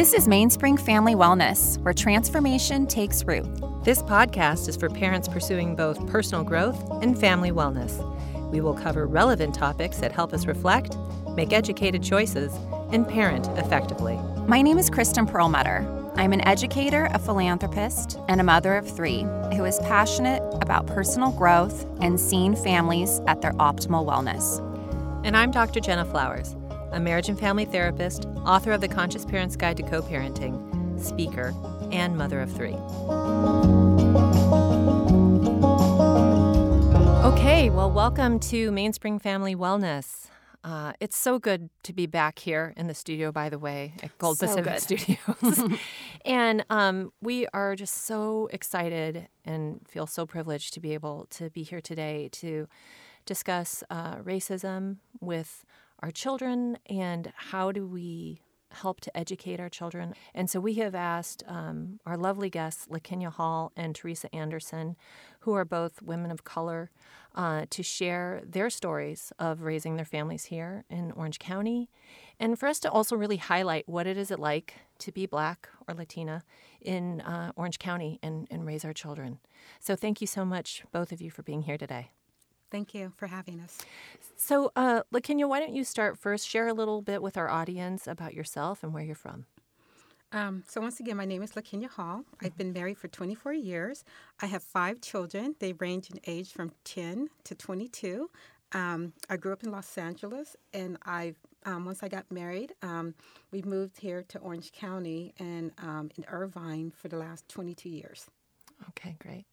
This is Mainspring Family Wellness, where transformation takes root. This podcast is for parents pursuing both personal growth and family wellness. We will cover relevant topics that help us reflect, make educated choices, and parent effectively. My name is Kristen Perlmutter. I'm an educator, a philanthropist, and a mother of three who is passionate about personal growth and seeing families at their optimal wellness. And I'm Dr. Jenna Flowers, a marriage and family therapist, author of The Conscious Parent's Guide to Co parenting, speaker, and mother of three. Okay, well, welcome to Mainspring Family Wellness. Uh, it's so good to be back here in the studio, by the way, at Gold So Pacific good. Studios. and um, we are just so excited and feel so privileged to be able to be here today to discuss uh, racism with our children and how do we help to educate our children. And so we have asked um, our lovely guests, LaKenya Hall and Teresa Anderson, who are both women of color, uh, to share their stories of raising their families here in Orange County, and for us to also really highlight what it is it like to be Black or Latina in uh, Orange County and, and raise our children. So thank you so much, both of you, for being here today. Thank you for having us. So, uh, LaKenya, why don't you start first? Share a little bit with our audience about yourself and where you're from. Um, so once again, my name is LaKenya Hall. I've been married for 24 years. I have five children. They range in age from 10 to 22. Um, I grew up in Los Angeles, and I um, once I got married, um, we moved here to Orange County and um, in Irvine for the last 22 years. Okay, great.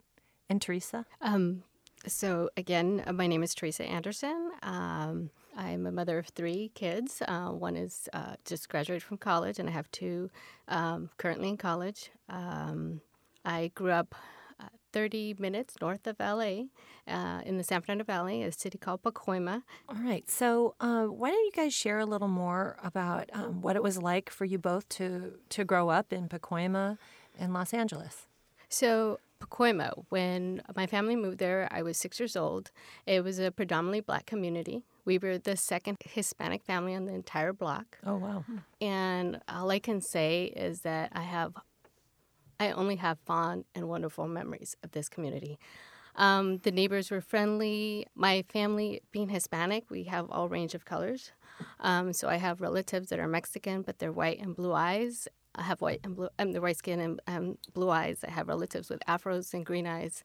And Teresa? Um, so again, uh, my name is Teresa Anderson. Um, I'm a mother of three kids. Uh, one is uh, just graduated from college, and I have two um, currently in college. Um, I grew up uh, 30 minutes north of LA uh, in the San Fernando Valley, a city called Pacoima. All right. So, uh, why don't you guys share a little more about um, what it was like for you both to to grow up in Pacoima and Los Angeles? So, Pacoima, when my family moved there, I was six years old. It was a predominantly black community. We were the second Hispanic family on the entire block. Oh, wow. And all I can say is that I have, I only have fond and wonderful memories of this community. Um, the neighbors were friendly. My family, being Hispanic, we have all range of colors. Um, so I have relatives that are Mexican, but they're white and blue eyes. I have white and blue, um, the white skin and um, blue eyes. I have relatives with afros and green eyes,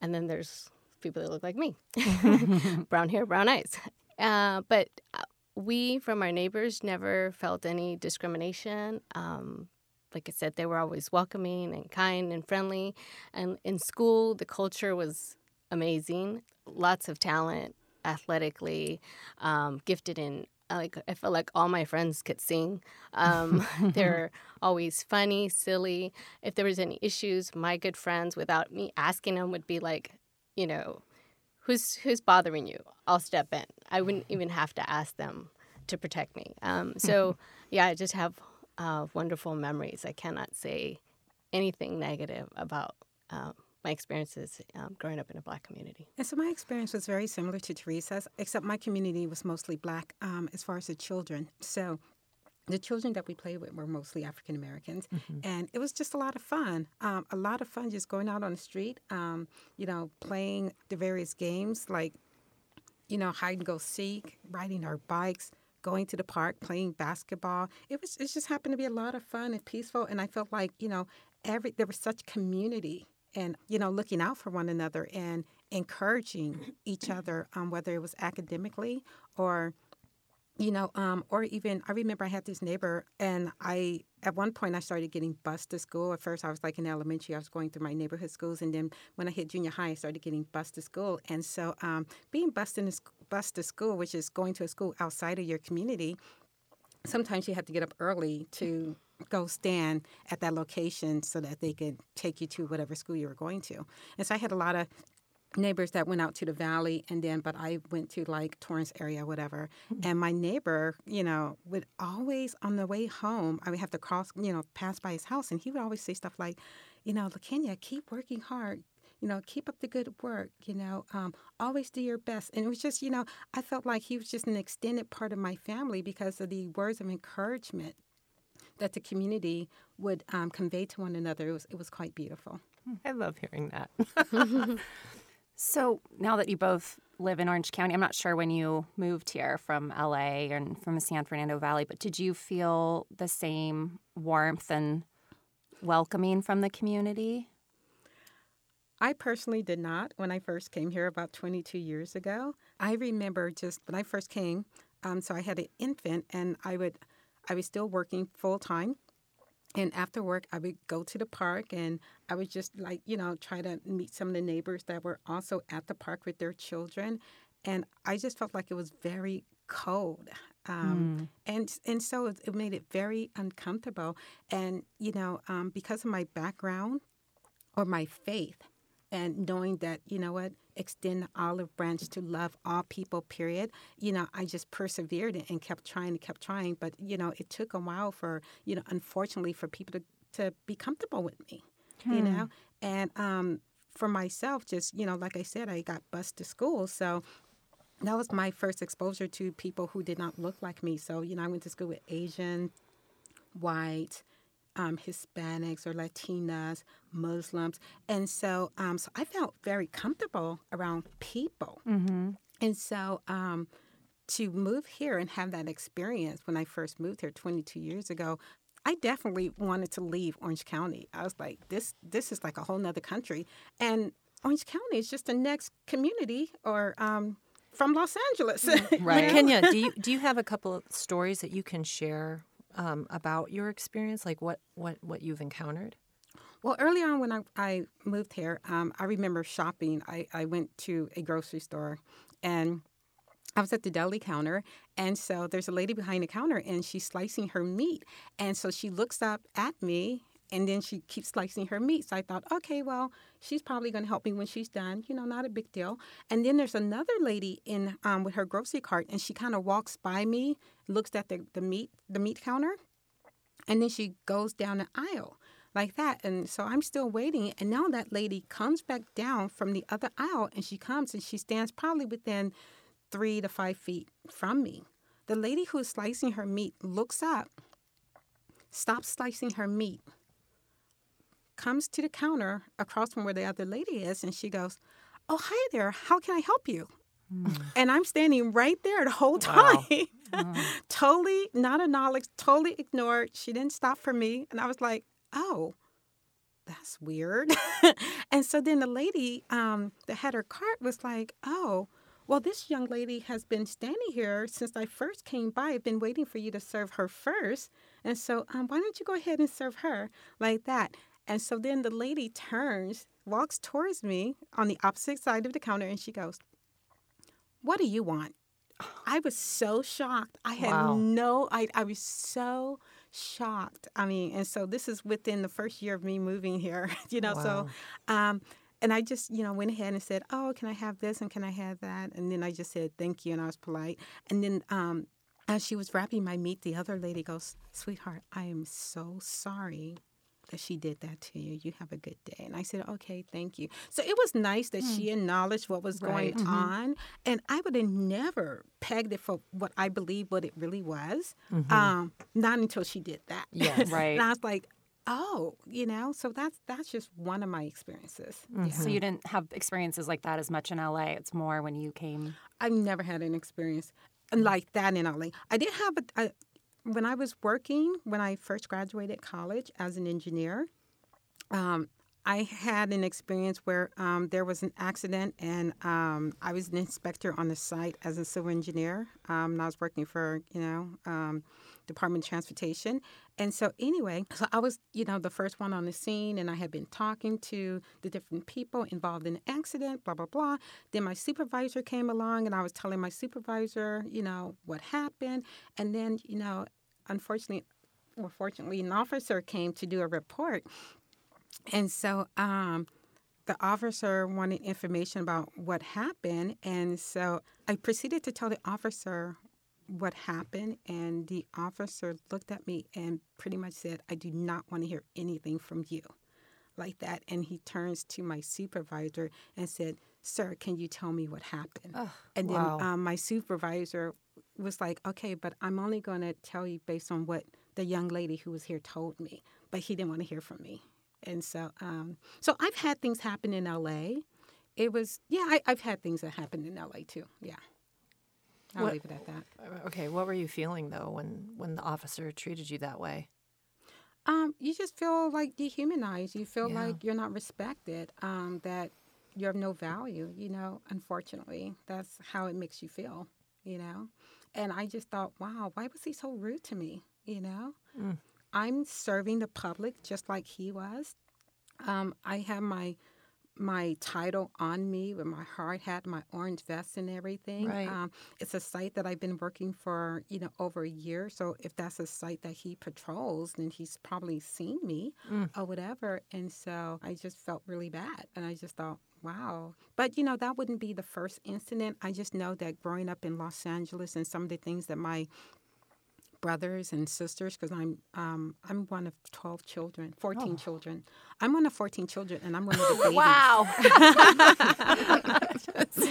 and then there's people that look like me, brown hair, brown eyes. Uh, but uh, we, from our neighbors, never felt any discrimination. Um, like I said, they were always welcoming and kind and friendly. And in school, the culture was amazing. Lots of talent, athletically, um, gifted in. Like I felt like all my friends could sing. Um, they're always funny, silly. If there was any issues, my good friends, without me asking them, would be like, you know, who's who's bothering you? I'll step in. I wouldn't even have to ask them to protect me. Um, so yeah, I just have uh, wonderful memories. I cannot say anything negative about um, my experiences um, growing up in a black community. And so my experience was very similar to Teresa's, except my community was mostly black um, as far as the children. So the children that we played with were mostly African Americans, and it was just a lot of fun. Um, a lot of fun just going out on the street, um, you know, playing the various games like, you know, hide and go seek, riding our bikes, going to the park, playing basketball. It was it just happened to be a lot of fun and peaceful, and I felt like you know, every there was such community and you know, looking out for one another and encouraging each other, um, whether it was academically or you know, um, or even I remember I had this neighbor, and I at one point I started getting bused to school. At first, I was like in elementary, I was going through my neighborhood schools, and then when I hit junior high, I started getting bused to school. And so, um, being bused in a, bused to school, which is going to a school outside of your community, sometimes you have to get up early to go stand at that location so that they could take you to whatever school you were going to. And so I had a lot of neighbors that went out to the valley and then but I went to like Torrance area whatever. And my neighbor you know would always on the way home I would have to cross you know pass by his house and he would always say stuff like you know LaKenya keep working hard. You know keep up the good work you know um, always do your best. And it was just you know I felt like he was just an extended part of my family because of the words of encouragement that the community would um, convey to one another. It was, it was quite beautiful. I love hearing that. so now that you both live in Orange County, I'm not sure when you moved here from LA and from the San Fernando Valley, but did you feel the same warmth and welcoming from the community? I personally did not when I first came here about 22 years ago. I remember just when I first came, um, so I had an infant and I would, I was still working full time. And after work, I would go to the park and I would just like, you know, try to meet some of the neighbors that were also at the park with their children. And I just felt like it was very cold. Um, mm. and and so it made it very uncomfortable. And you know, um, because of my background or my faith, and knowing that you know what extend the olive branch to love all people period. You know i just persevered and kept trying and kept trying but you know it took a while for you know unfortunately for people to, to be comfortable with me hmm. you know? And um, for myself just you know like i said i got bused to school so that was my first exposure to people who did not look like me. So you know i went to school with asian white um, Hispanics or Latinas, Muslims, and so um, so I felt very comfortable around people, mm-hmm. and so um, to move here and have that experience when I first moved here 22 years ago. I definitely wanted to leave Orange County. I was like, this this is like a whole nother country. And Orange County is just the next community or um, from Los Angeles. Right. Kenya, do you do you have a couple of stories that you can share um, about your experience, like what, what, what you've encountered? Well, early on when I, I moved here, um, I remember shopping. I, I went to a grocery store and I was at the deli counter, and so there's a lady behind the counter, and she's slicing her meat. And so she looks up at me, and then she keeps slicing her meat. So I thought, okay, well, she's probably going to help me when she's done. You know, not a big deal. And then there's another lady in um, with her grocery cart, and she kind of walks by me, looks at the, the meat the meat counter, and then she goes down the aisle like that. And so I'm still waiting, and now that lady comes back down from the other aisle, and she comes and she stands probably within three to five feet from me. The lady who's slicing her meat looks up, stops slicing her meat comes to the counter across from where the other lady is, and she goes, "Oh, hi there. How can I help you?" Mm. And I'm standing right there the whole time. Wow. Mm. totally not acknowledged, totally ignored. She didn't stop for me. And I was like, oh, that's weird. and so then the lady um, that had her cart was like, oh, well, this young lady has been standing here since I first came by. I've been waiting for you to serve her first. And so um, why don't you go ahead and serve her like that? And so then the lady turns, walks towards me on the opposite side of the counter, and she goes, What do you want? I was so shocked. I had wow. no, I, I was so shocked. I mean, and so this is within the first year of me moving here, you know, wow. so, um, and I just, you know, went ahead and said, Oh, can I have this and can I have that? And then I just said, Thank you. And I was polite. And then, um, as she was wrapping my meat, the other lady goes, Sweetheart, I am so sorry that she did that to you. You have a good day. And I said, okay, thank you. So it was nice that mm. she acknowledged what was right. going mm-hmm. on. And I would have never pegged it for what I believe what it really was. Mm-hmm. Um, not until she did that. Yes, right. and I was like, oh, you know, so that's that's just one of my experiences. Mm-hmm. Yeah. So you didn't have experiences like that as much in LA. It's more when you came. I've never had an experience like that in LA. I did have a, a when I was working, when I first graduated college as an engineer, um, I had an experience where um, there was an accident, and um, I was an inspector on the site as a civil engineer. Um, and I was working for, you know, um, Department of Transportation. And so, anyway, so I was, you know, the first one on the scene, and I had been talking to the different people involved in the accident, blah, blah, blah. Then my supervisor came along, and I was telling my supervisor, you know, what happened. And then, you know, unfortunately, or fortunately, an officer came to do a report. And so um, the officer wanted information about what happened. And so I proceeded to tell the officer what happened. And the officer looked at me and pretty much said, I do not want to hear anything from you like that. And he turns to my supervisor and said, Sir, can you tell me what happened? Oh, and then wow. um, my supervisor was like, okay, but I'm only going to tell you based on what the young lady who was here told me, but he didn't want to hear from me. And so, um, so I've had things happen in LA. It was, yeah, I, I've had things that happened in LA too. Yeah. I'll What- leave it at that. Okay, what were you feeling though when when the officer treated you that way? Um, you just feel like dehumanized. You feel Yeah. like you're not respected. Um, that you have no value. You know, unfortunately, that's how it makes you feel. You know, and I just thought, wow, why was he so rude to me? You know, Mm. I'm serving the public just like he was. Um, I have my my title on me with my hard hat, my orange vest, and everything. Right. Um, it's a site that I've been working for, you know, over a year. So if that's a site that he patrols, then he's probably seen me Mm. or whatever. And so I just felt really bad, and I just thought. Wow. But, you know, that wouldn't be the first incident. I just know that growing up in Los Angeles and some of the things that my brothers and sisters because I'm um, I'm one of twelve children, fourteen children. I'm one of fourteen children, and I'm one of the babies. Wow.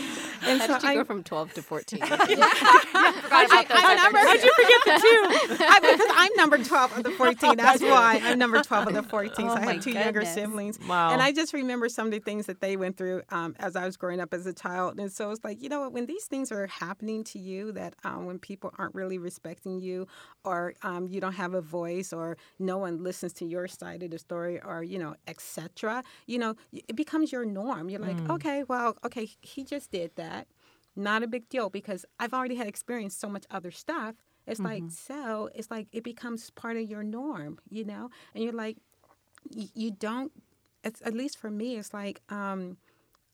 And How so did you I, go from 12 to 14? Forgot about those How'd you forget the two? I, because I'm number 12 of the 14. That's why I'm number 12 of the 14. Oh so I my have two younger siblings. Wow. And I just remember some of the things that they went through um, as I was growing up as a child. And so it's like, you know what, when these things are happening to you, that um, when people aren't really respecting you or um, you don't have a voice or no one listens to your side of the story or, you know, etc., you know, it becomes your norm. You're like, okay, well, okay, he just did that not a big deal because I've already had experienced so much other stuff. It's like so. It's like it becomes part of your norm, you know. And you're like, you, you don't. It's at least for me. It's like um,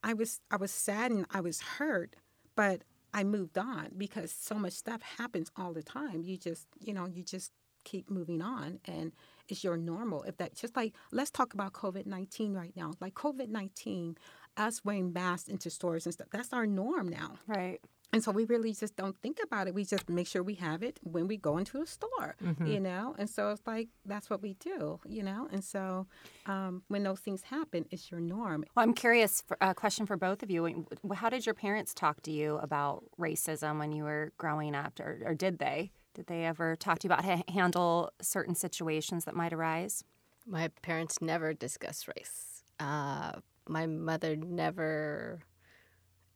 I was I was saddened. I was hurt, but I moved on because so much stuff happens all the time. You just you know you just keep moving on and it's your normal if that just like let's talk about covid-19 right now like covid-19 us wearing masks into stores and stuff that's our norm now Right. and so we really just don't think about it. We just make sure we have it when we go into a store, you know? And so it's like, that's what we do, you know? And so um, when those things happen, it's your norm. Well, I'm curious. For, a question for both of you: How did your parents talk to you about racism when you were growing up, or, or did they? Did they ever talk to you about how to handle certain situations that might arise? My parents never discussed race. Uh, my mother never.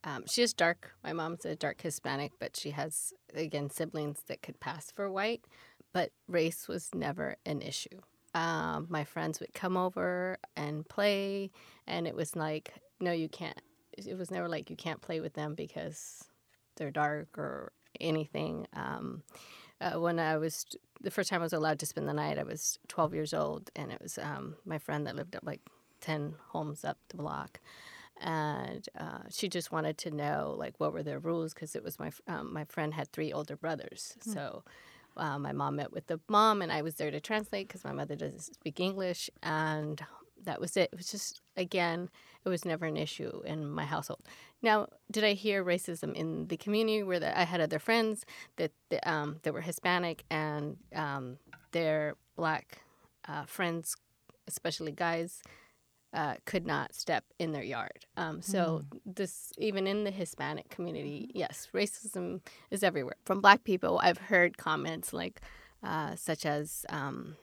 Um, she is dark. My mom's a dark Hispanic, but she has, again, siblings that could pass for white. But race was never an issue. Um, my friends would come over and play, and it was like, no, you can't. It was never like you can't play with them because they're dark or anything. Um, uh, when I was the first time I was allowed to spend the night, I was 12 years old, and it was um, my friend that lived up like 10 homes up the block, and uh, she just wanted to know like what were their rules because it was my um, my friend had three older brothers, so. Uh, my mom met with the mom, and I was there to translate because my mother doesn't speak English, and that was it. It was just again, it was never an issue in my household. Now, did I hear racism in the community where the, I had other friends that that, um, that were Hispanic and um, their black uh, friends, especially guys, uh, could not step in their yard. Um, so this, even in the Hispanic community, yes, racism is everywhere. From black people, I've heard comments like, uh, such as. Um,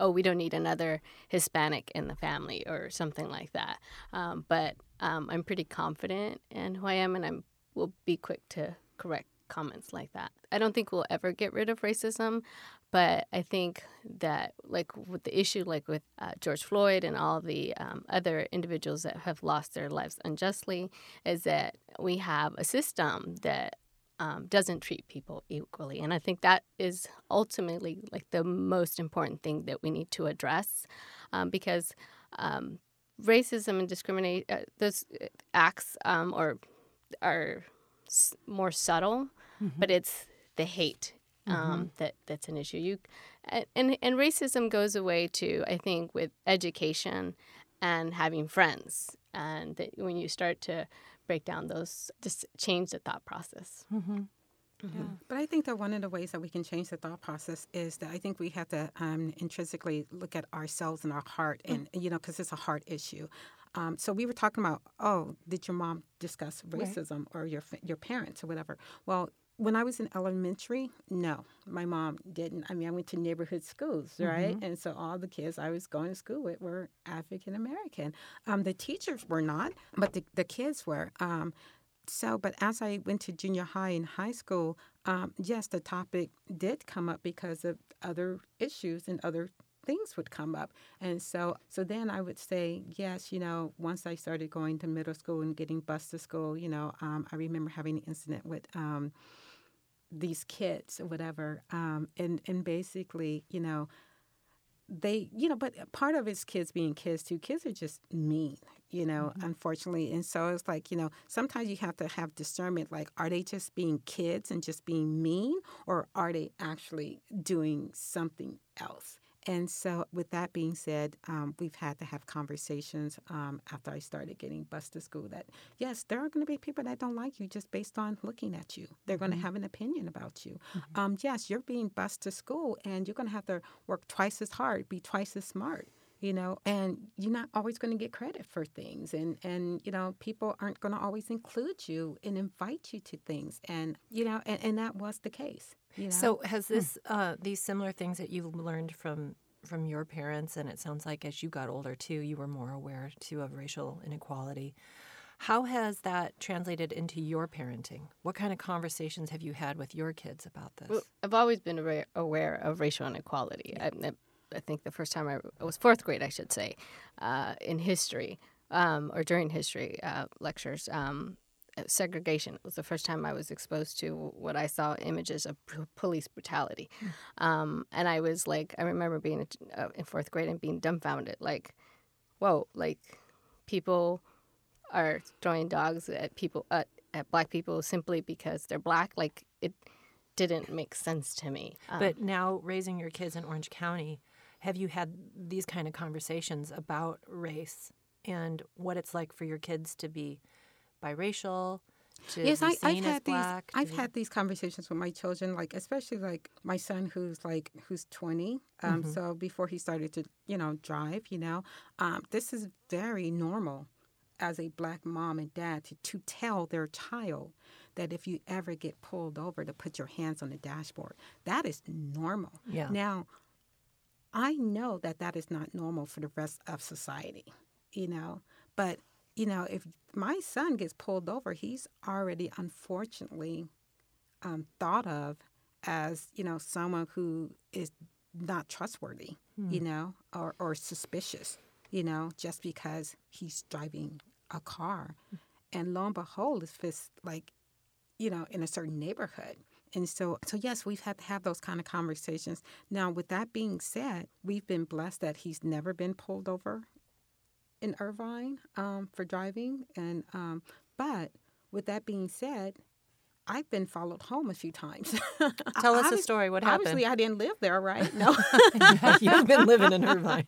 oh, we don't need another Hispanic in the family or something like that. Um, but um, I'm pretty confident in who I am, and I will be quick to correct comments like that. I don't think we'll ever get rid of racism, but I think that, like with the issue, like with uh, George Floyd and all the um, other individuals that have lost their lives unjustly, is that we have a system that um, doesn't treat people equally. And I think that is ultimately like the most important thing that we need to address um, because um, racism and discrimination, uh, those acts um, or are s- more subtle, but it's the hate um, that that's an issue. You and, and and racism goes away too. I think with education and having friends, and that when you start to break down those, just change the thought process. But I think that one of the ways that we can change the thought process is that I think we have to um, intrinsically look at ourselves and our heart, and you know, because it's a heart issue. Um, so we were talking about, oh, did your mom discuss racism or your your parents or whatever? Well, when I was in elementary, no, my mom didn't. I mean, I went to neighborhood schools, right? And so all the kids I was going to school with were African American. Um, the teachers were not, but the, the kids were. Um, so, but as I went to junior high and high school, um, yes, the topic did come up because of other issues and other things would come up. And so, so then I would say, yes, you know, once I started going to middle school and getting bused to school, you know, um, I remember having an incident with um, these kids or whatever. Um, and, and basically, you know, they, you know, but part of it's kids being kids too. Kids are just mean, you know, mm-hmm. unfortunately. And so it's like, you know, sometimes you have to have discernment like, are they just being kids and just being mean, or are they actually doing something else? And so, with that being said, um, we've had to have conversations um, after I started getting bused to school that, yes, there are going to be people that don't like you just based on looking at you. They're going to mm-hmm. have an opinion about you. Mm-hmm. Um, yes, you're being bused to school and you're going to have to work twice as hard, be twice as smart you know and you're not always going to get credit for things and and you know people aren't going to always include you and invite you to things and you know and, and that was the case you know? So has hmm. this uh, these similar things that you learned from from your parents, and it sounds like as you got older too, you were more aware too of racial inequality. How has that translated into your parenting? What kind of conversations have you had with your kids about this? Well, I've always been aware of racial inequality. I, I, think the first time I, I, was fourth grade, I should say, uh, in history um, or during history uh, lectures. Um, segregation. It was the first time I was exposed to what I saw images of p- police brutality. Mm. Um, and I was like, I remember being uh, in fourth grade and being dumbfounded, like, whoa, like people are throwing dogs at people, at, at black people simply because they're black. Like, it didn't make sense to me. Um, but now raising your kids in Orange County, have you had these kind of conversations about race and what it's like for your kids to be biracial? yes, I, have had black, these. I've had these conversations with my children, like especially like my son who's like who's twenty. Um, mm-hmm. So before he started to you know drive, you know, um, this is very normal as a black mom and dad to, to tell their child that if you ever get pulled over to put your hands on the dashboard, that is normal. Yeah. Now, I know that that is not normal for the rest of society, you know, but you know, if my son gets pulled over, he's already unfortunately um, thought of as, you know, someone who is not trustworthy, hmm. you know, or, or suspicious, you know, just because he's driving a car. And lo and behold, it's just like, you know, in a certain neighborhood. And so, so yes, we've had to have those kind of conversations. Now, with that being said, we've been blessed that he's never been pulled over in Irvine um, for driving, and um, but with that being said, I've been followed home a few times. Tell us a story. What happened? Obviously, I didn't live there, right? No, you've been living in Irvine.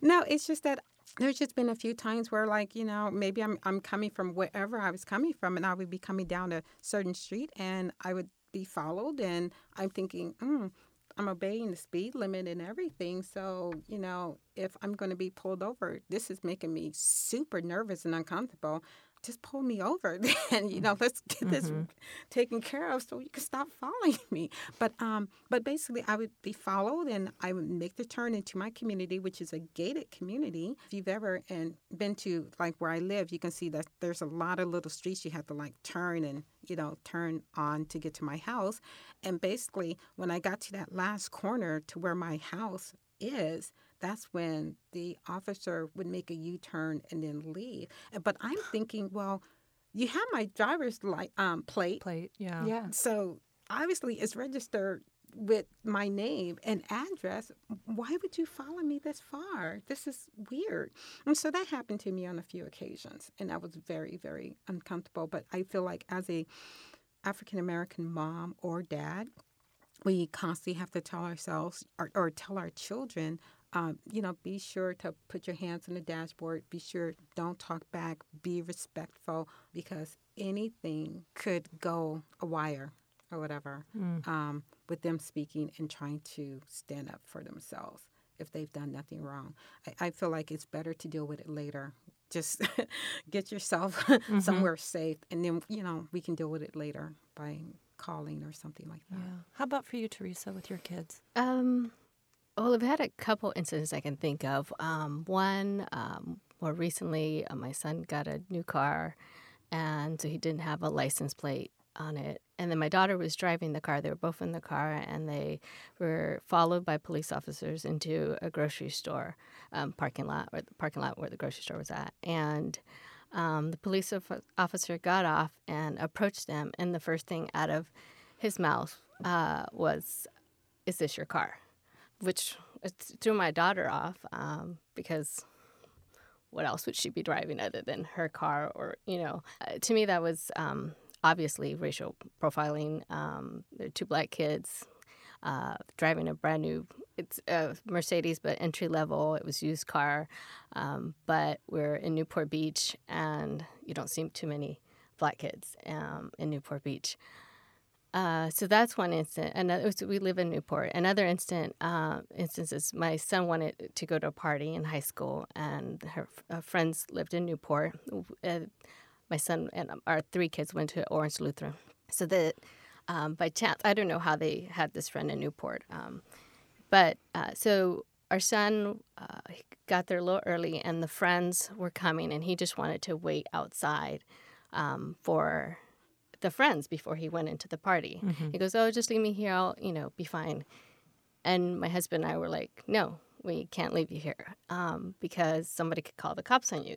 no, it's just that there's just been a few times where, like, you know, maybe I'm I'm coming from wherever I was coming from, and I would be coming down a certain street, and I would be followed, and I'm thinking, mm, I'm obeying the speed limit and everything. So, you know, if I'm going to be pulled over, this is making me super nervous and uncomfortable just pull me over then you know let's get this mm-hmm. taken care of so you can stop following me. But um but basically i would be followed and i would make the turn into my community which is a gated community. If you've ever and been to like where i live you can see that there's a lot of little streets you have to like turn and you know turn on to get to my house. And basically when i got to that last corner to where my house is that's when the officer would make a U-turn and then leave. But I'm thinking, well, you have my driver's light um, plate. Plate, yeah. Yeah. So obviously it's registered with my name and address. Why would you follow me this far? This is weird. And so that happened to me on a few occasions, and that was very, very uncomfortable. But I feel like as a African American mom or dad, we constantly have to tell ourselves or, or tell our children um, you know, be sure to put your hands on the dashboard. Be sure don't talk back. Be respectful because anything could go a wire or whatever mm. um, with them speaking and trying to stand up for themselves if they've done nothing wrong. I, I feel like it's better to deal with it later. Just get yourself mm-hmm. somewhere safe, and then you know we can deal with it later. by calling or something like that. Yeah. How about for you, Teresa, with your kids? Um, well, I've had a couple incidents I can think of. Um, one, um, more recently, uh, my son got a new car, and so he didn't have a license plate on it. And then my daughter was driving the car. They were both in the car, and they were followed by police officers into a grocery store um, parking lot, or the parking lot where the grocery store was at. And um, the police officer got off and approached them, and the first thing out of his mouth uh, was, "Is this your car?" Which threw my daughter off um, because what else would she be driving other than her car? Or you know, uh, to me that was um, obviously racial profiling. Um, two black kids uh, driving a brand new it's a Mercedes, but entry level. It was used car, um, but we're in Newport Beach, and you don't see too many black kids um, in Newport Beach. Uh, so that's one instant. Another, we live in Newport. Another instant uh, instances, my son wanted to go to a party in high school, and her uh, friends lived in Newport. Uh, my son and our three kids went to Orange Lutheran. So that um, by chance, I don't know how they had this friend in Newport. Um, but uh, so our son uh, got there a little early, and the friends were coming, and he just wanted to wait outside um, for the friends before he went into the party. Mm-hmm. He goes, "Oh, just leave me here. I'll, you know, be fine." And my husband and I were like, "No, we can't leave you here um, because somebody could call the cops on you.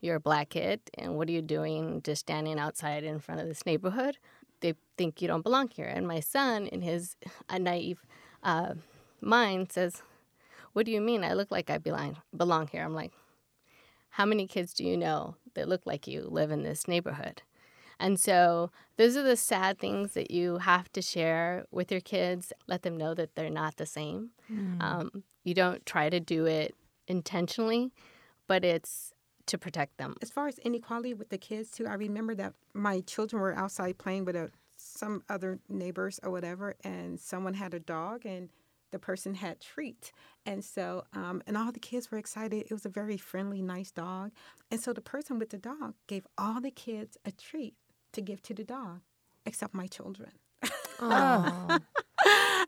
You're a black kid, and what are you doing just standing outside in front of this neighborhood? They think you don't belong here." And my son, in his uh, naive uh, mind says, What do you mean? I look like I belong, belong here. I'm like, How many kids do you know that look like you live in this neighborhood? And so those are the sad things that you have to share with your kids. Let them know that they're not the same. Mm. Um, you don't try to do it intentionally, but it's to protect them. As far as inequality with the kids, too, I remember that my children were outside playing with a, some other neighbors or whatever, and someone had a dog, and the person had treat. And so, um, and all the kids were excited. It was a very friendly, nice dog. And so the person with the dog gave all the kids a treat to give to the dog, except my children.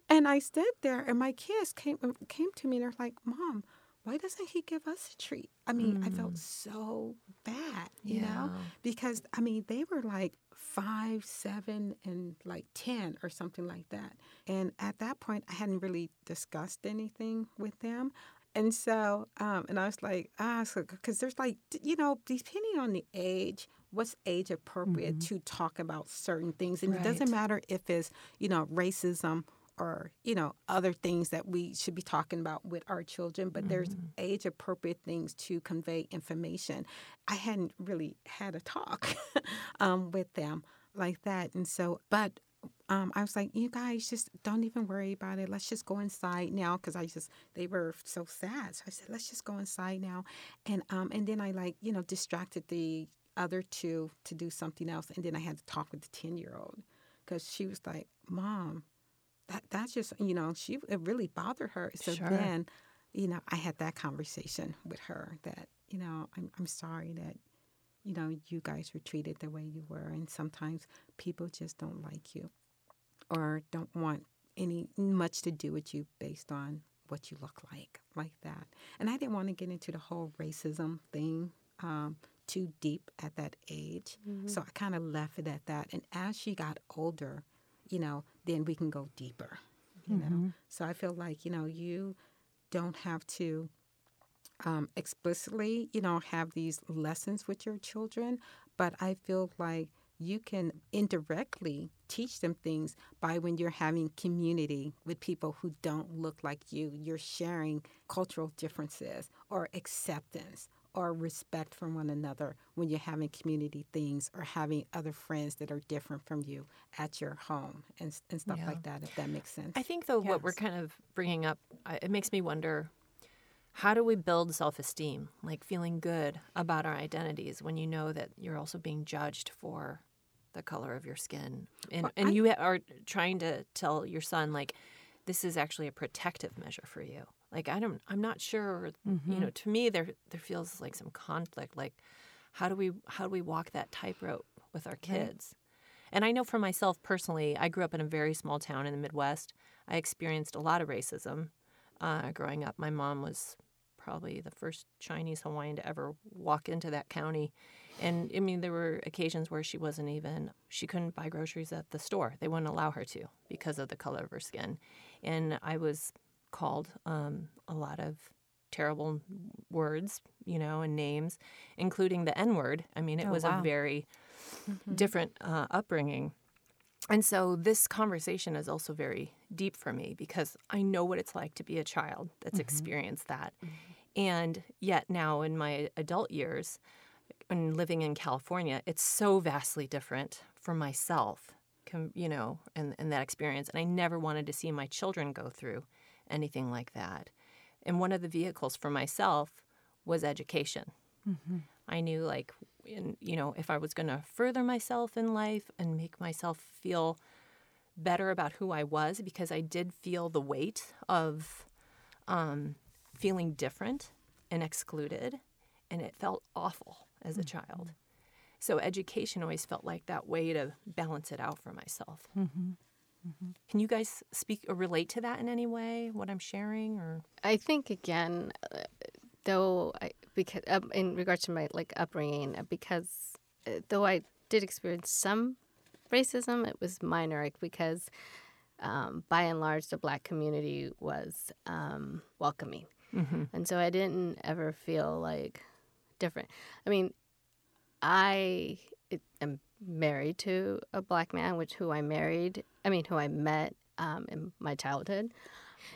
and I stood there, and my kids came came to me, and they're like, "Mom, why doesn't he give us a treat? I mean, mm. I felt mm. so bad, you yeah. know, because I mean, they were like five, seven, and like 10 or something like that. And at that point, I hadn't really discussed anything with them. And so, um, and I was like, ah, because so, there's like, you know, depending on the age, what's age appropriate mm-hmm. to talk about certain things. And right. it doesn't matter if it's, you know, racism or you know other things that we should be talking about with our children but mm-hmm. there's age appropriate things to convey information i hadn't really had a talk um, with them like that and so but um, I was like, you guys just don't even worry about it. Let's just go inside now because I just they were so sad. So I said, let's just go inside now, and um, and then I like you know distracted the other two to do something else, and then I had to talk with the ten year old because she was like, mom, that that's just you know she it really bothered her. So sure. then, you know, I had that conversation with her that you know I'm I'm sorry that you know you guys were treated the way you were, and sometimes people just don't like you or don't want any much to do with you based on what you look like like that. And I didn't want to get into the whole racism thing. Um, too deep at that age. Mm-hmm. So I kind of left it at that. And as she got older, you know, then we can go deeper, you mm-hmm. know. So I feel like, you know, you don't have to um, explicitly, you know, have these lessons with your children, but I feel like you can indirectly teach them things by when you're having community with people who don't look like you. You're sharing cultural differences or acceptance or respect from one another when you're having community things or having other friends that are different from you at your home and, and stuff yeah. like that, if that makes sense. I think, though, yes. what we're kind of bringing up, it makes me wonder how do we build self esteem, like feeling good about our identities when you know that you're also being judged for the color of your skin? And, well, and I, you are trying to tell your son, like, this is actually a protective measure for you like i don't i'm not sure mm-hmm. you know to me there there feels like some conflict like how do we how do we walk that tightrope with our kids And I know for myself personally, I grew up in a very small town in the Midwest. I experienced a lot of racism uh, growing up. My mom was probably the first Chinese Hawaiian to ever walk into that county. And I mean, there were occasions where she wasn't even, she couldn't buy groceries at the store. They wouldn't allow her to because of the color of her skin. And I was called um, a lot of terrible words, you know, and names, including the N word. I mean, it Oh, was wow. a very different uh, upbringing. And so this conversation is also very deep for me because I know what it's like to be a child that's experienced that. And yet now in my adult years and living in California, it's so vastly different for myself, you know, and, and that experience. And I never wanted to see my children go through anything like that. And one of the vehicles for myself was education. Mm-hmm. I knew like in, you know if I was going to further myself in life and make myself feel better about who I was because I did feel the weight of um, feeling different and excluded and it felt awful as a mm-hmm. child. So education always felt like that way to balance it out for myself. Mm-hmm. Can you guys speak or relate to that in any way? What I'm sharing, or I think again, uh, though, I, because um, in regards to my like upbringing, uh, because uh, though I did experience some racism, it was minor because um, by and large the black community was um, welcoming, and so I didn't ever feel like different. I mean, I am married to a black man, which who I married. I mean, who I met um, in my childhood.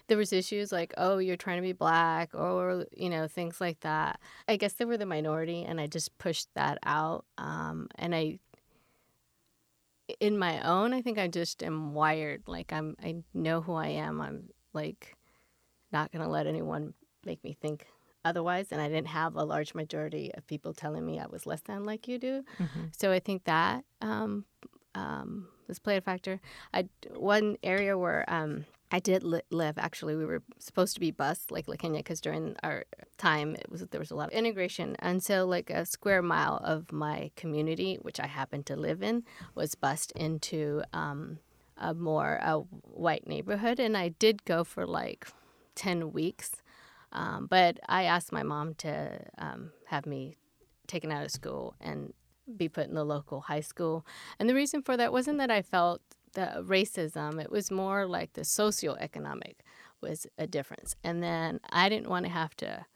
There was issues like, oh, you're trying to be black, or you know, things like that. I guess they were the minority, and I just pushed that out. Um, and I, in my own, I think I just am wired. Like I'm, I know who I am. I'm like not gonna let anyone make me think otherwise. And I didn't have a large majority of people telling me I was less than like you do. So I think that um, um, played a factor. I one area where um, I did li- live. Actually, we were supposed to be bused like LaKenya because during our time it was there was a lot of integration, and so like a square mile of my community, which I happened to live in, was bused into um, a more a white neighborhood, and I did go for like ten weeks. Um, but I asked my mom to um, have me taken out of school and be put in the local high school. And the reason for that wasn't that I felt the racism, it was more like the socioeconomic was a difference. And then I didn't want to have to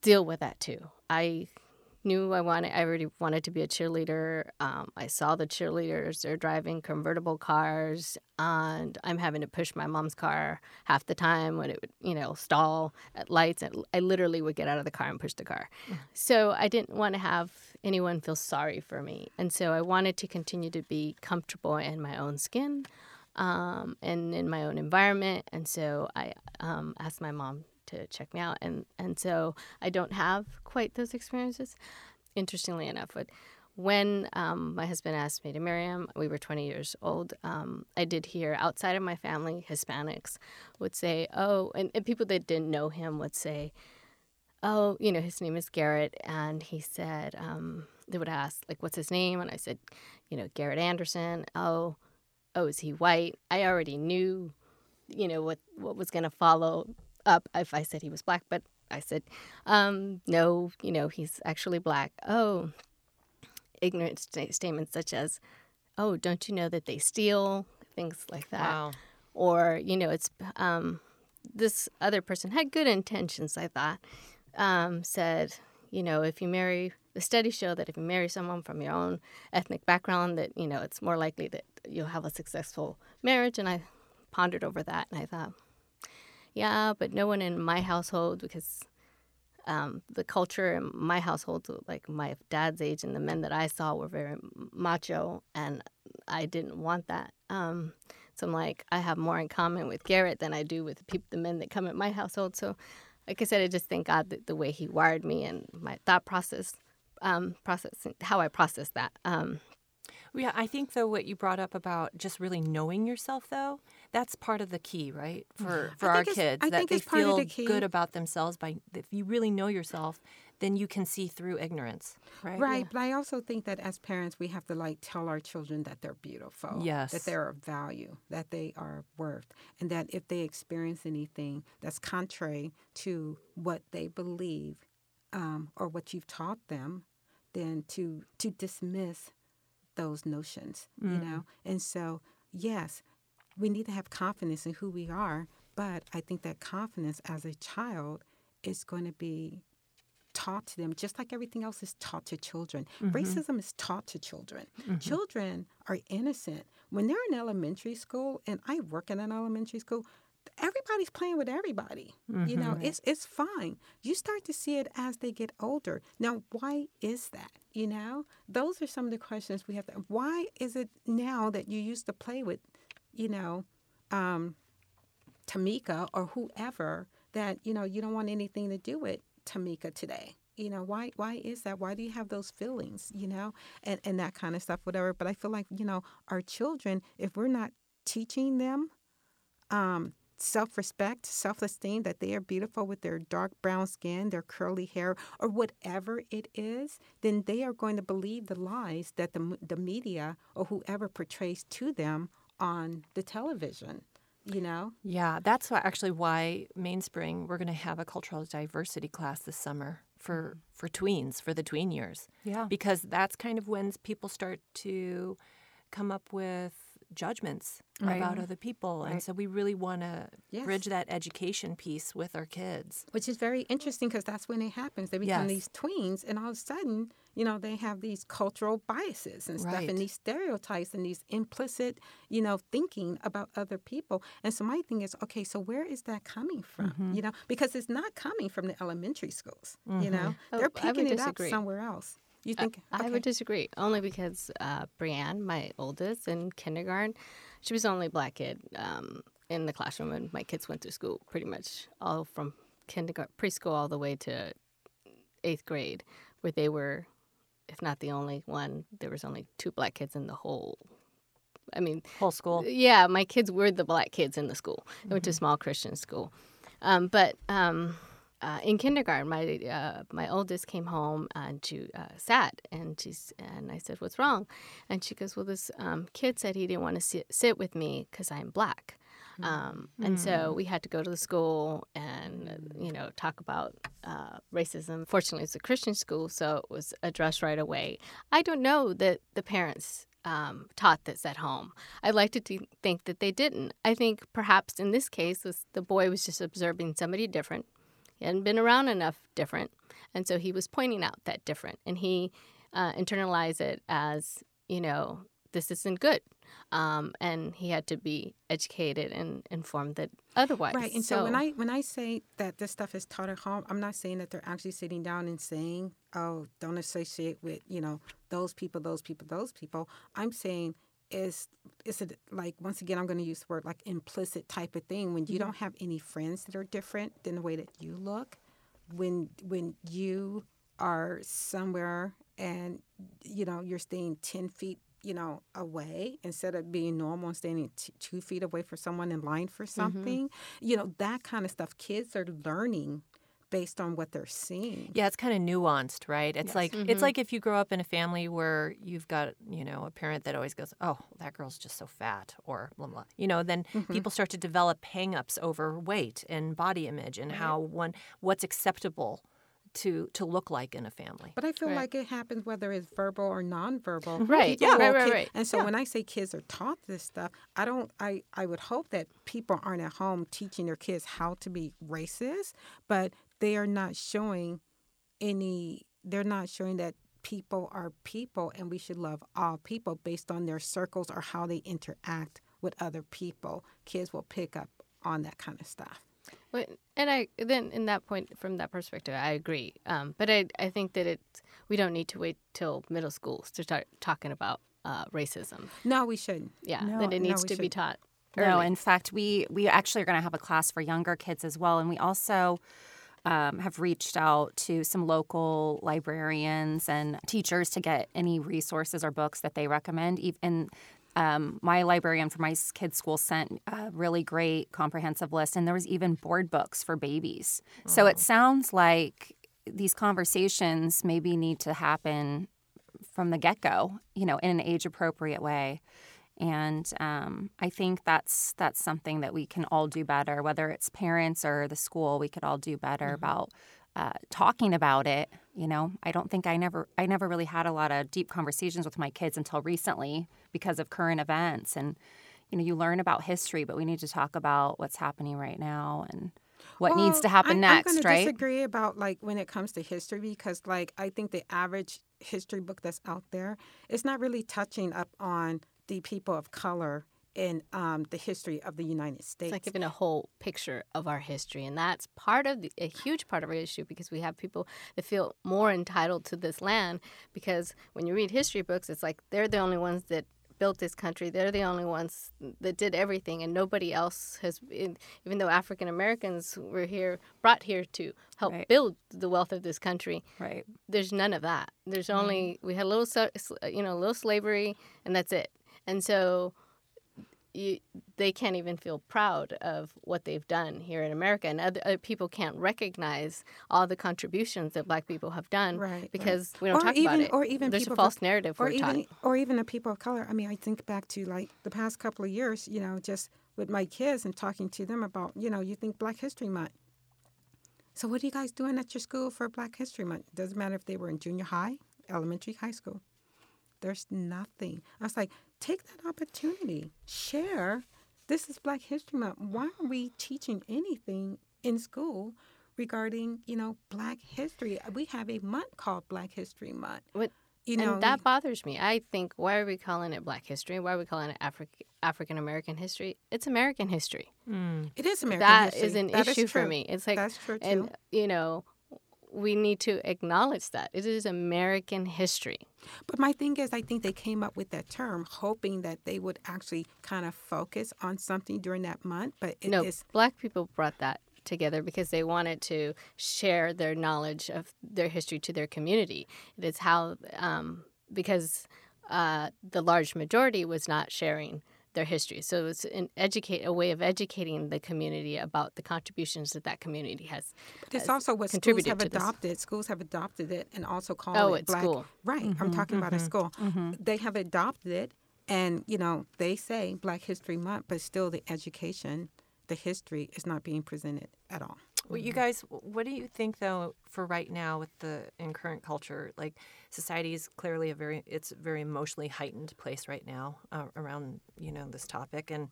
deal with that too. I knew I wanted I already wanted to be a cheerleader. Um, I saw the cheerleaders, they're driving convertible cars and I'm having to push my mom's car half the time when it would, you know, stall at lights and I literally would get out of the car and push the car. So I didn't want to have anyone feel sorry for me. And so I wanted to continue to be comfortable in my own skin um, and in my own environment. And so I um, asked my mom to check me out. And, and so I don't have quite those experiences, interestingly enough. But when um, my husband asked me to marry him, we were 20 years old. Um, I did hear outside of my family, Hispanics would say, oh, and, and people that didn't know him would say, oh, you know, his name is Garrett. And he said, um, they would ask, like, what's his name? And I said, you know, Garrett Anderson. Oh, oh, is he white? I already knew, you know, what, what was going to follow up if I said he was black. But I said, um, no, you know, he's actually black. Oh, ignorant sta- statements such as, oh, don't you know that they steal? Things like that wow, or you know it's um, this other person had good intentions i thought um, said you know if you marry the studies show that if you marry someone from your own ethnic background that you know it's more likely that you'll have a successful marriage and i pondered over that and i thought yeah but no one in my household because um, the culture in my household, like my dad's age and the men that I saw were very macho, and I didn't want that. Um, so I'm like, I have more in common with Garrett than I do with the people, the men that come at my household. So, like I said, I just thank God that the way He wired me and my thought process, um, process how I process that. Um, yeah. I think though what you brought up about just really knowing yourself, though, that's part of the key, right? For for our kids I that they it's part of feel the good about themselves by if you really know yourself, then you can see through ignorance, right? Right, but I also think that as parents, we have to like tell our children that they're beautiful, Yes. that they're of value, that they are worth, and that if they experience anything that's contrary to what they believe um, or what you've taught them, then to to dismiss those notions, you mm. know. And so, yes, we need to have confidence in who we are, but I think that confidence as a child is going to be taught to them just like everything else is taught to children. Mm-hmm. Racism is taught to children. Mm-hmm. Children are innocent. When they're in elementary school, and I work in an elementary school, everybody's playing with everybody. You know, it's it's fine. You start to see it as they get older. Now, why is that? You know, those are some of the questions we have to. Why is it now that you used to play with, you know, um, Tamika or whoever that you know you don't want anything to do with Tamika today. You know why? Why is that? Why do you have those feelings? You know, and and that kind of stuff, whatever. But I feel like you know our children, if we're not teaching them um, self-respect, self-esteem, that they are beautiful with their dark brown skin, their curly hair, or whatever it is, then they are going to believe the lies that the the media or whoever portrays to them on the television. You know. Yeah, that's why, actually why Mainspring we're going to have a cultural diversity class this summer for mm-hmm. for tweens for the tween years. Yeah. because that's kind of when people start to come up with judgments about other people, and so we really want to Yes. bridge that education piece with our kids. Which is very interesting because that's when it happens. They become Yes. these tweens, and all of a sudden, you know, they have these cultural biases and stuff, Right. and these stereotypes and these implicit, you know, thinking about other people. And so my thing is, okay, so where is that coming from? Mm-hmm. You know, because it's not coming from the elementary schools. You know, Oh, they're picking it up somewhere else. You think? I okay. would disagree, only because uh, Brianne, my oldest in kindergarten, she was the only black kid um, in the classroom, and my kids went to school pretty much all from kindergarten, preschool, all the way to eighth grade, where they were, if not the only one, there was only two black kids in the whole. I mean, Whole school. yeah, my kids were the black kids in the school. I went to a small Christian school, um, but um, uh, in kindergarten, my uh, my oldest came home and she uh, sat and she's and I said, "What's wrong?" And she goes, "Well, this um, kid said he didn't want to sit, sit with me because I'm black." Um, and so we had to go to the school and uh, you know talk about uh, racism. Fortunately, it's a Christian school, so it was addressed right away. I don't know that the parents um, taught this at home. I'd like to th- think that they didn't. I think perhaps in this case, this, the boy was just observing somebody different. He hadn't been around enough different, and so he was pointing out that different, and he uh, internalized it as you know this isn't good, um, and he had to be educated and informed that otherwise. Right, and so, when I when I say that this stuff is taught at home, I'm not saying that they're actually sitting down and saying, "Oh, don't associate with you know those people, those people, those people." I'm saying is is it like once again I'm going to use the word like implicit type of thing when you mm-hmm. don't have any friends that are different than the way that you look, when when you are somewhere and you know you're staying ten feet you know, away instead of being normal and standing t- two feet away from someone in line for mm-hmm. something. You know, that kind of stuff. Kids are learning based on what they're seeing. Yeah, it's kind of nuanced, right? It's like it's mm-hmm. like if you grow up in a family where you've got, you know, a parent that always goes, "Oh, that girl's just so fat," or blah blah. You know, then mm-hmm. people start to develop hang-ups over weight and body image and how one what's acceptable to to look like in a family. But I feel Right. like it happens whether it's verbal or nonverbal. Right. People Yeah. Right, right, right. And so when I say kids are taught this stuff, I don't. I I would hope that people aren't at home teaching their kids how to be racist, but they are not showing any. They're not showing that people are people and we should love all people based on their circles or how they interact with other people. Kids will pick up on that kind of stuff. But, and I then in that point from that perspective, I agree. Um, but I I think that it we don't need to wait till middle schools to start talking about uh, racism. No, we shouldn't. Yeah, No, that it needs we to be shouldn't. taught. No, in fact, we we actually are going to have a class for younger kids as well, and we also um, have reached out to some local librarians and teachers to get any resources or books that they recommend. And um, my librarian for my kids' school sent a really great comprehensive list, and there was even board books for babies. So it sounds like these conversations maybe need to happen from the get go, you know, in an age appropriate way. And um, I think that's that's something that we can all do better, whether it's parents or the school. We could all do better mm-hmm. about uh, talking about it. You know, I don't think I never I never really had a lot of deep conversations with my kids until recently because of current events. And you know, you learn about history, but we need to talk about what's happening right now and what well, needs to happen I, next. I'm right? Disagree about like when it comes to history because like I think the average history book that's out there is not really touching up on the people of color in um, the history of the United States. It's like giving a whole picture of our history, and that's part of the, a huge part of our issue because we have people that feel more entitled to this land because when you read history books, it's like they're the only ones that built this country. They're the only ones that did everything, and nobody else has. Even though African Americans were here, brought here to help right. build the wealth of this country, right? There's none of that. There's only we had a little, you know, a little slavery, and that's it. And so you, they can't even feel proud of what they've done here in America, and other, other, people can't recognize all the contributions that Black people have done, right? Because right. we don't or talk even, about it. Or even there's a false narrative or even, taught. or even the people of color. I mean, I think back to like the past couple of years, you know, just with my kids and talking to them about, you know, you think Black History Month. So what are you guys doing at your school for Black History Month? Doesn't matter if they were in junior high, elementary, high school. There's nothing. I was like, take that opportunity, share. This is Black History Month. Why are we teaching anything in school regarding, you know, Black history? We have a month called Black History Month. What? You know, and that bothers me. I think why are we calling it Black history? Why are we calling it Afri- African American history? It's American history. Mm. It is American that history. That is an that issue is for me. It's like that's true too. And you know, we need to acknowledge that it is American history. But my thing is, I think they came up with that term hoping that they would actually kind of focus on something during that month. But it no, is... black people brought that together because they wanted to share their knowledge of their history to their community. It is how, um, because uh, the large majority was not sharing their history. So it's an educate a way of educating the community about the contributions that that community has. But it's also what schools have adopted. This. Schools have adopted it and also called oh, it black. School. Right. Mm-hmm, I'm talking mm-hmm, about a mm-hmm. school. Mm-hmm. They have adopted it, and you know they say Black History Month, but still the education, the history is not being presented at all. Well, you guys, what do you think though for right now with the in current culture? Like society is clearly a very it's a very emotionally heightened place right now uh, around you know this topic and.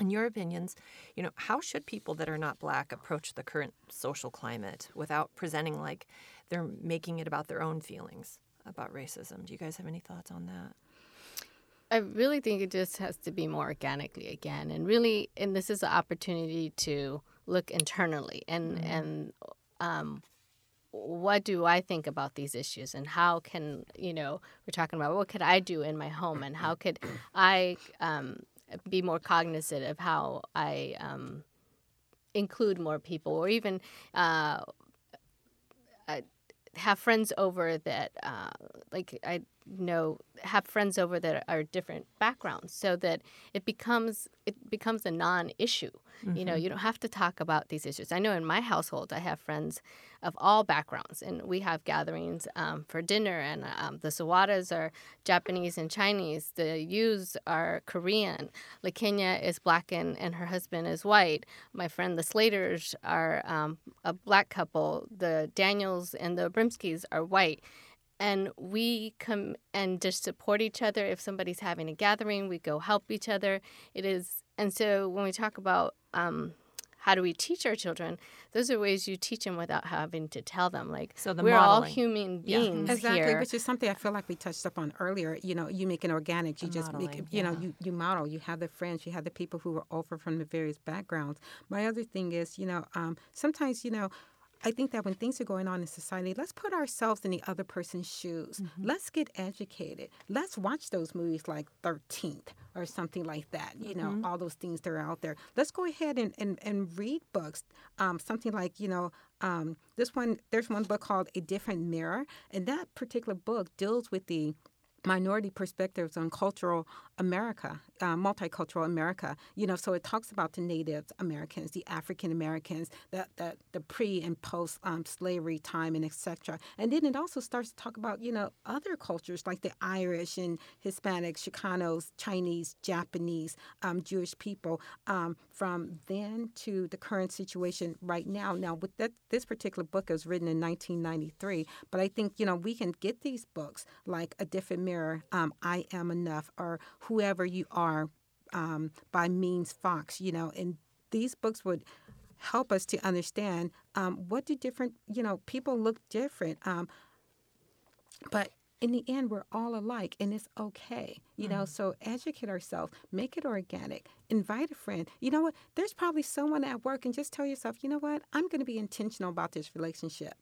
In your opinions, you know, how should people that are not black approach the current social climate without presenting like they're making it about their own feelings about racism? Do you guys have any thoughts on that? I really think it just has to be more organically again, and really, and this is an opportunity to look internally and mm-hmm. and um, what do I think about these issues and how can you know we're talking about what could I do in my home and how could I um, be more cognizant of how I um, include more people or even uh, have friends over that uh, like I know have friends over that are different backgrounds so that it becomes it becomes a non-issue mm-hmm. you know mm-hmm. you don't have to talk about these issues i know in my household i have friends of all backgrounds and we have gatherings um, for dinner and um, the sawadas are japanese and chinese the yus are korean lakenya is black and, and her husband is white my friend the slaters are um, a black couple the daniels and the brimskis are white and we come and just support each other if somebody's having a gathering we go help each other it is and so when we talk about um, how do we teach our children those are ways you teach them without having to tell them like so the we're modeling. all human beings yeah. exactly here. which is something i feel like we touched up on earlier you know you make it organic you the just make you yeah. know you, you model you have the friends you have the people who are over from the various backgrounds my other thing is you know um, sometimes you know I think that when things are going on in society, let's put ourselves in the other person's shoes. Mm-hmm. Let's get educated. Let's watch those movies like 13th or something like that. You mm-hmm. know, all those things that are out there. Let's go ahead and, and, and read books. Um, something like, you know, um, this one, there's one book called A Different Mirror. And that particular book deals with the minority perspectives on cultural America uh, multicultural America. You know, so it talks about the Native Americans, the African Americans, the, the the pre and post um, slavery time, and etc. And then it also starts to talk about you know other cultures like the Irish and Hispanics, Chicanos, Chinese, Japanese, um, Jewish people um, from then to the current situation right now. Now, with that, this particular book was written in 1993, but I think you know we can get these books like A Different Mirror, um, I Am Enough, or Whoever You Are um, by Mem Fox. You know, and these books would help us to understand um, what do different you know people look different um, but in the end we're all alike and it's okay you know so educate ourselves make it organic invite a friend. You know what? There's probably someone at work and just tell yourself you know what? I'm going to be intentional about this relationship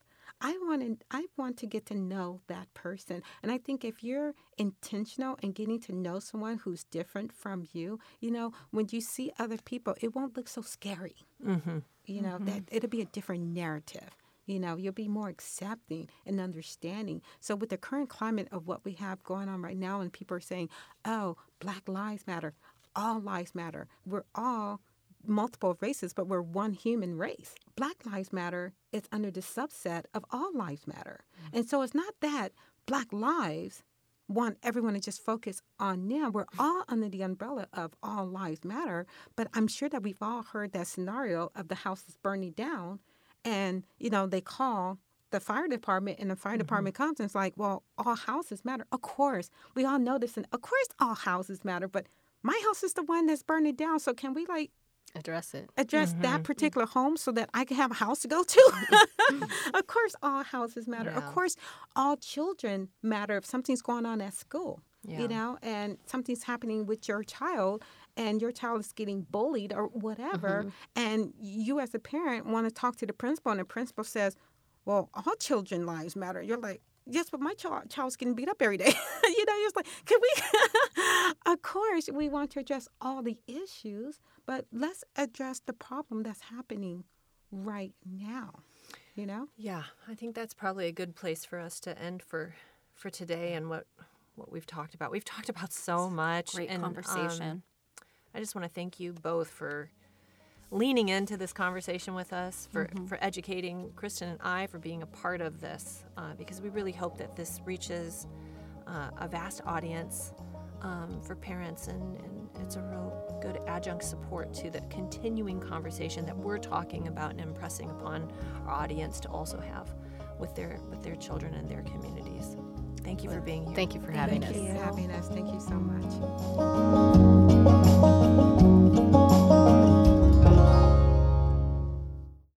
I want to I want to get to know that person. And I think if you're intentional in getting to know someone who's different from you, you know, when you see other people, it won't look so scary. Mm-hmm. You know, that it'll be a different narrative. You know, you'll be more accepting and understanding. So, with the current climate of what we have going on right now, and people are saying, oh, Black Lives Matter, all lives matter, we're all multiple races, but we're one human race. Black Lives Matter is under the subset of All Lives Matter. Mm. And so it's not that Black lives want everyone to just focus on them. We're all under the umbrella of All Lives Matter, but I'm sure that we've all heard that scenario of the house is burning down and, you know, they call the fire department and the fire mm-hmm. department comes and it's like, well, all houses matter. Of course. We all know this and of course all houses matter, but my house is the one that's burning down. So can we like Address it. address that mm-hmm. particular home so that I can have a house to go to. of course, all houses matter. Of course, all children matter if something's going on at school, Yeah. you know, and something's happening with your child and your child is getting bullied or whatever. Mm-hmm. And you, as a parent, want to talk to the principal, and the principal says, Well, all children lives matter. You're like, Yes, but my child, child's getting beat up every day. you know, you're just like, can we? of course, we want to address all the issues, but let's address the problem that's happening right now. You know? Yeah, I think that's probably a good place for us to end for for today and what what we've talked about. We've talked about so much. Great and, um, conversation. I just want to thank you both for leaning into this conversation with us, for, for educating Kristen and I, for being a part of this, uh, because we really hope that this reaches uh, a vast audience um, for parents, and, and it's a real good adjunct support to the continuing conversation that we're talking about and impressing upon our audience to also have with their with their children and their communities. Thank you for being here. Thank you for having Thank us. you for having us. Thank you so much.